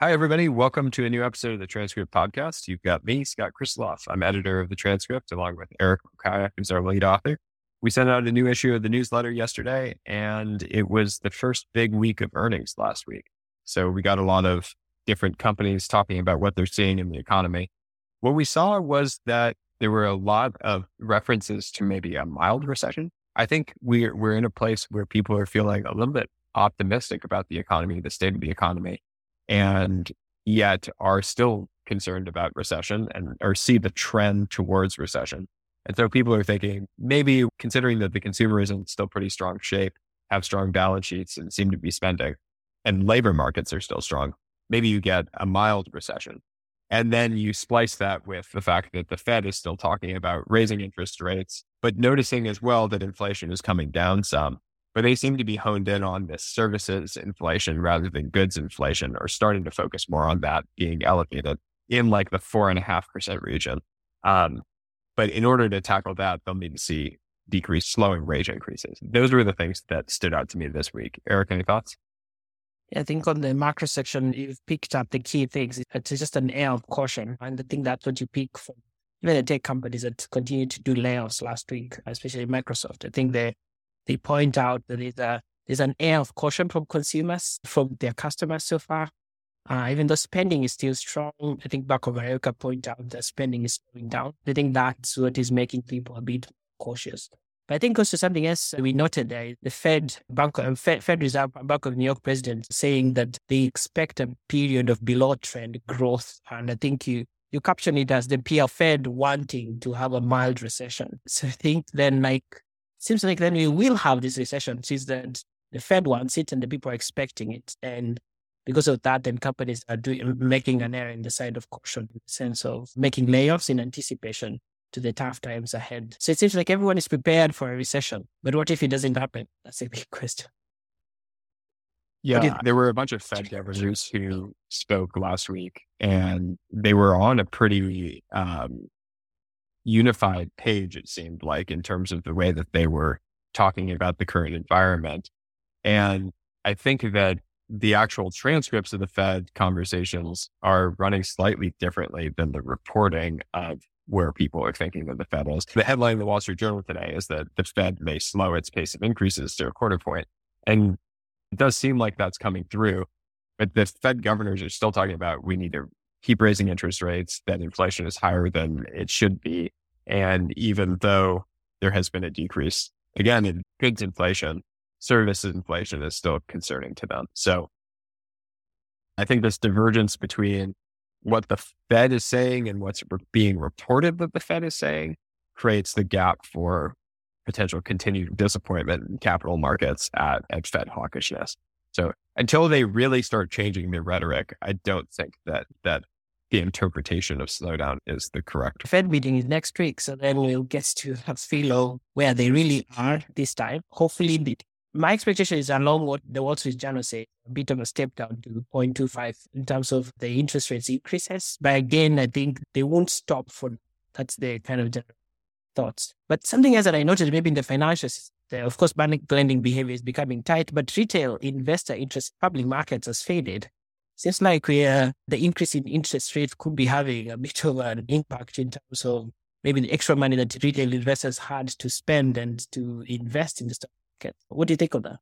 Hi, everybody. Welcome to a new episode of the Transcript Podcast. You've got me, Scott Krisloff. I'm editor of the Transcript, along with Eric Mokaya, who's our lead author. We sent out a new issue of the newsletter yesterday, and it was the first big week of earnings last week. So we got a lot of different companies talking about what they're seeing in the economy. What we saw was that there were a lot of references to maybe a mild recession. I think we're, we're in a place where people are feeling a little bit optimistic about the economy, the state of the economy and yet are still concerned about recession and or see the trend towards recession. And so people are thinking maybe considering that the consumer is in still pretty strong shape, have strong balance sheets and seem to be spending and labor markets are still strong. Maybe you get a mild recession. And then you splice that with the fact that the Fed is still talking about raising interest rates, but noticing as well that inflation is coming down some but they seem to be honed in on this services inflation rather than goods inflation or starting to focus more on that being elevated in like the four and a half percent region. Um, but in order to tackle that, they'll need to see decreased slowing wage increases. Those were the things that stood out to me this week. Eric, any thoughts? I think on the macro section, you've picked up the key things. It's just an air of caution. And I think that's what you pick from even the tech companies that continue to do layoffs last week, especially Microsoft. I think they they point out that there's, a, there's an air of caution from consumers, from their customers so far. Uh, even though spending is still strong, I think Bank of America point out that spending is slowing down. I think that's what is making people a bit cautious. But I think also something else we noted there, the Fed, Bank, uh, Fed, Fed Reserve Bank of New York president saying that they expect a period of below trend growth. And I think you, you caption it as the PL Fed wanting to have a mild recession. So I think then like seems like then we will have this recession since that the Fed wants it and the people are expecting it. And because of that, then companies are doing making an error in the side of caution, in the sense of making layoffs in anticipation to the tough times ahead. So it seems like everyone is prepared for a recession. But what if it doesn't happen? That's a big question. Yeah, there were a bunch of Fed governors who spoke last week, and they were on a pretty um, unified page, it seemed like, in terms of the way that they were talking about the current environment. And I think that the actual transcripts of the Fed conversations are running slightly differently than the reporting of where people are thinking that the Fed is. The headline in the Wall Street Journal today is that the Fed may slow its pace of increases to a quarter point. And it does seem like that's coming through, but the Fed governors are still talking about we need to keep raising interest rates, that inflation is higher than it should be. And even though there has been a decrease again in goods inflation, services inflation is still concerning to them. So I think this divergence between what the Fed is saying and what's being reported that the Fed is saying creates the gap for potential continued disappointment in capital markets at, at Fed hawkishness. So until they really start changing their rhetoric, I don't think that that the interpretation of slowdown is the correct. Fed meeting is next week, so then we'll get to have feel where they really are this time. Hopefully, the, my expectation is along what the Wall Street Journal said, a bit of a step down to 0.25 in terms of the interest rates increases. But again, I think they won't stop for that's the kind of general thoughts. But something else that I noticed maybe in the financials, of course, bank lending behavior is becoming tight, but retail investor interest in public markets has faded seems like we, the increase in interest rates could be having a bit of an impact in terms of maybe the extra money that retail investors had to spend and to invest in the stock market. What do you think of that?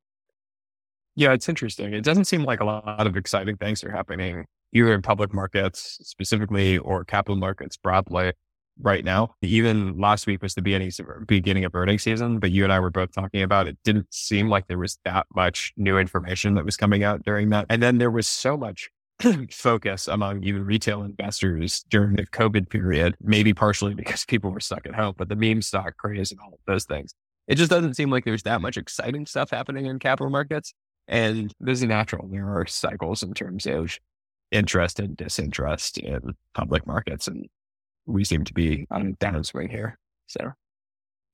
Yeah, it's interesting. It doesn't seem like a lot of exciting things are happening either in public markets specifically or capital markets broadly right now. Even last week was the beginning of, earnings season, but you and I were both talking about it didn't seem like there was that much new information that was coming out during that. And then there was so much focus among even retail investors during the COVID period, maybe partially because people were stuck at home, but the meme stock craze and all those things. It just doesn't seem like there's that much exciting stuff happening in capital markets. And this is natural. There are cycles in terms of interest and disinterest in public markets. And we seem to be on a downswing here. So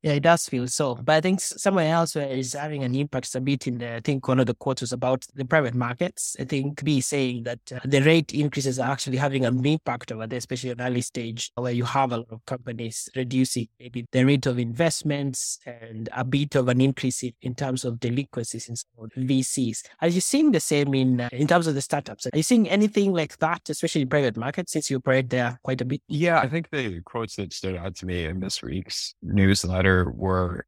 Yeah, it does feel so. But I think somewhere else where it's having an impact a bit in the, I think one of the quotes was about the private markets. I think be saying that uh, the rate increases are actually having an impact over there, especially at early stage where you have a lot of companies reducing maybe the rate of investments and a bit of an increase in, in terms of delinquencies in some VCs. Are you seeing the same in, uh, in terms of the startups? Are you seeing anything like that, especially in private markets since you operate there quite a bit? Yeah, I think the quotes that stood out to me in this week's newsletter were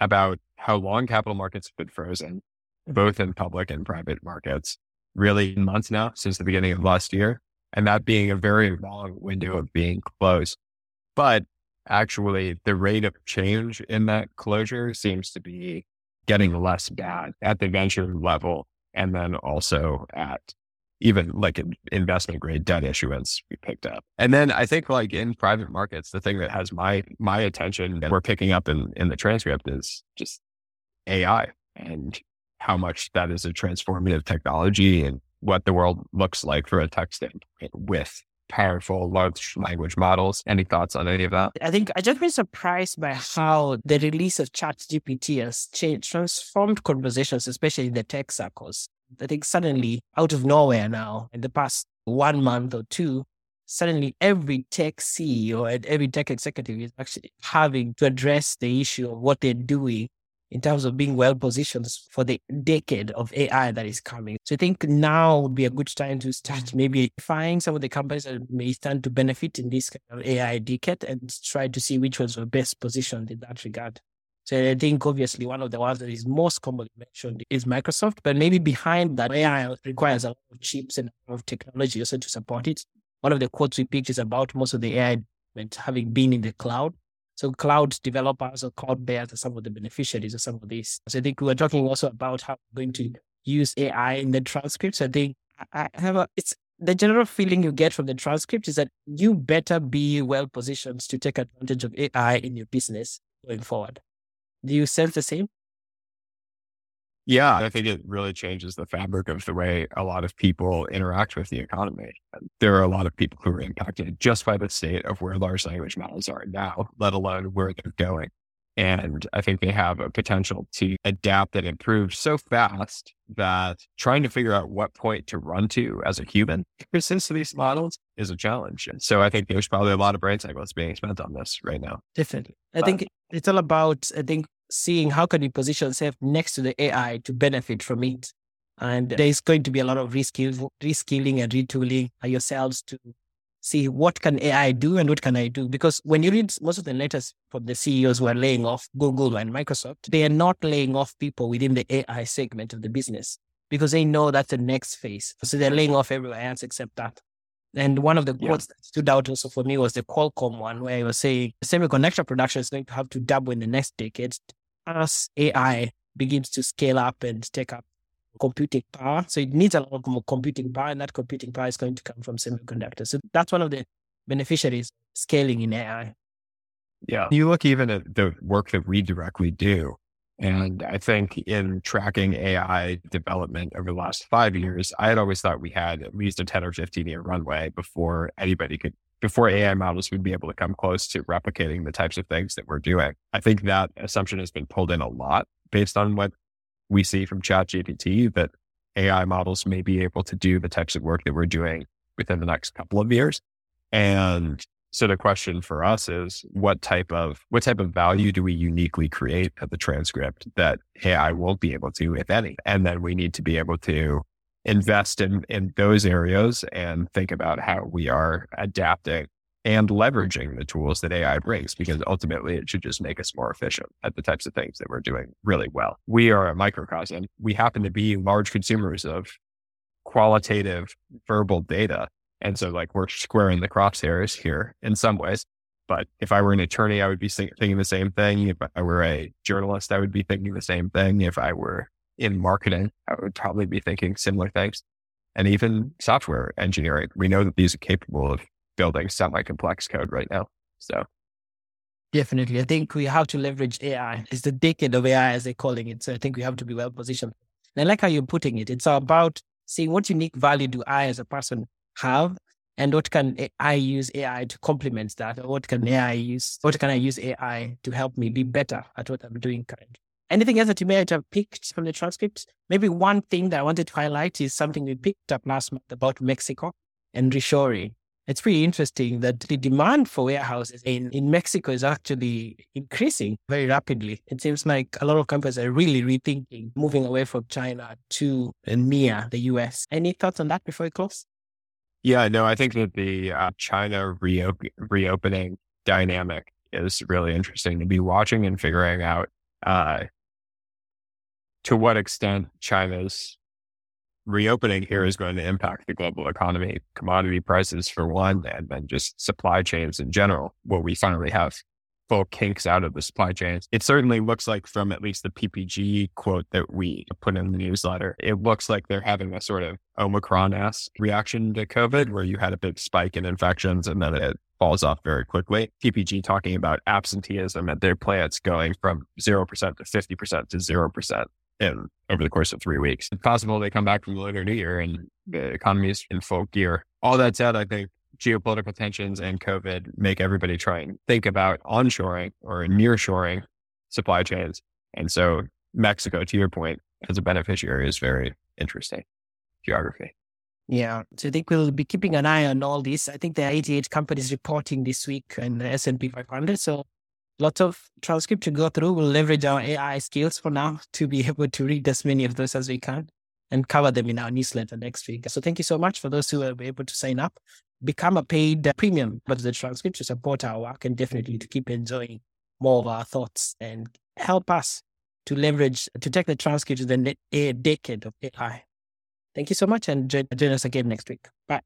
about how long capital markets have been frozen, mm-hmm. both in public and private markets, really months now since the beginning of last year. And that being a very long window of being closed. But actually, the rate of change in that closure seems to be getting less bad at the venture level and then also at even like investment grade debt issuance we picked up. And then I think like in private markets, the thing that has my my attention and we're picking up in, in the transcript is just AI and how much that is a transformative technology and what the world looks like for a tech standpoint with powerful large language models. Any thoughts on any of that? I think I just been surprised by how the release of ChatGPT has changed, transformed conversations, especially in the tech circles. I think suddenly out of nowhere now, in the past one month or two, suddenly every tech CEO and every tech executive is actually having to address the issue of what they're doing in terms of being well positioned for the decade of AI that is coming. So I think now would be a good time to start mm-hmm. maybe finding some of the companies that may stand to benefit in this kind of AI decade and try to see which ones were best positioned in that regard. So I think obviously one of the ones that is most commonly mentioned is Microsoft, but maybe behind that AI requires a lot of chips and a lot of technology also to support it. One of the quotes we picked is about most of the AI having been in the cloud. So cloud developers or cloud bears are some of the beneficiaries of some of this. So I think we were talking also about how we're going to use AI in the transcripts. I think I have a, it's the general feeling you get from the transcript is that you better be well positioned to take advantage of AI in your business going forward. Do you sense the same? Yeah, I think it really changes the fabric of the way a lot of people interact with the economy. There are a lot of people who are impacted just by the state of where large language models are now, let alone where they're going. And I think they have a potential to adapt and improve so fast that trying to figure out what point to run to as a human versus these models is a challenge. And so I think there's probably a lot of brain cycles being spent on this right now. Definitely. I think it's all about, I think, seeing how can you position yourself next to the AI to benefit from it. And there's going to be a lot of reskilling, reskilling and retooling yourselves to see what can AI do and what can I do? Because when you read most of the letters from the CEOs who are laying off Google and Microsoft, they are not laying off people within the AI segment of the business because they know that's the next phase. So they're laying off everywhere else except that. And one of the yeah. quotes that stood out also for me was the Qualcomm one, where he was saying semiconductor production is going to have to double in the next decade as AI begins to scale up and take up computing power. So it needs a lot more computing power, and that computing power is going to come from semiconductors. So that's one of the beneficiaries scaling in AI. Yeah. You look even at the work that we directly do. And I think in tracking AI development over the last five years, I had always thought we had at least a 10 or 15 year runway before anybody could, before AI models would be able to come close to replicating the types of things that we're doing. I think that assumption has been pulled in a lot based on what we see from ChatGPT that AI models may be able to do the types of work that we're doing within the next couple of years. And so the question for us is what type of what type of value do we uniquely create at the transcript that AI won't be able to, if any? And then we need to be able to invest in in those areas and think about how we are adapting and leveraging the tools that AI brings, because ultimately it should just make us more efficient at the types of things that we're doing really well. We are a microcosm. We happen to be large consumers of qualitative verbal data. And so, like, we're squaring the crosshairs here in some ways. But if I were an attorney, I would be thinking the same thing. If I were a journalist, I would be thinking the same thing. If I were in marketing, I would probably be thinking similar things. And even software engineering, we know that these are capable of building semi complex code right now. So definitely, I think we have to leverage AI. It's the decade of AI, as they're calling it. So I think we have to be well positioned. And I like how you're putting it. It's about seeing what unique value do I as a person have And what can I use AI to complement that? Or what can AI use? What can I use AI to help me be better at what I'm doing currently? Anything else that you may have picked from the transcripts? Maybe one thing that I wanted to highlight is something we picked up last month about Mexico and reshoring. It's pretty interesting that the demand for warehouses in, in Mexico is actually increasing very rapidly. It seems like a lot of companies are really rethinking moving away from China to near the US. Any thoughts on that before we close? Yeah, no, I think that the uh, China reop- reopening dynamic is really interesting to be watching and figuring out uh, to what extent China's reopening here is going to impact the global economy, commodity prices for one, and then just supply chains in general, where we finally have full kinks out of the supply chains. It certainly looks like from at least the PPG quote that we put in the newsletter, it looks like they're having a sort of Omicron esque reaction to COVID where you had a big spike in infections and then it falls off very quickly. PPG talking about absenteeism at their plants going from 0% to 50% to 0% in over the course of three weeks. It's possible they come back from the Lunar New Year and the economy is in full gear. All that said, I think geopolitical tensions and COVID make everybody try and think about onshoring or nearshoring supply chains. And so Mexico, to your point, as a beneficiary is very interesting geography. Yeah. So I think we'll be keeping an eye on all this. I think there are 88 companies reporting this week in the S&P 500. So lots of transcript to go through. We'll leverage our AI skills for now to be able to read as many of those as we can and cover them in our newsletter next week. So thank you so much for those who are able to sign up. Become a paid premium, but the transcript to support our work and definitely to keep enjoying more of our thoughts and help us to leverage, to take the transcript to the a decade of AI. Thank you so much and join us again next week. Bye.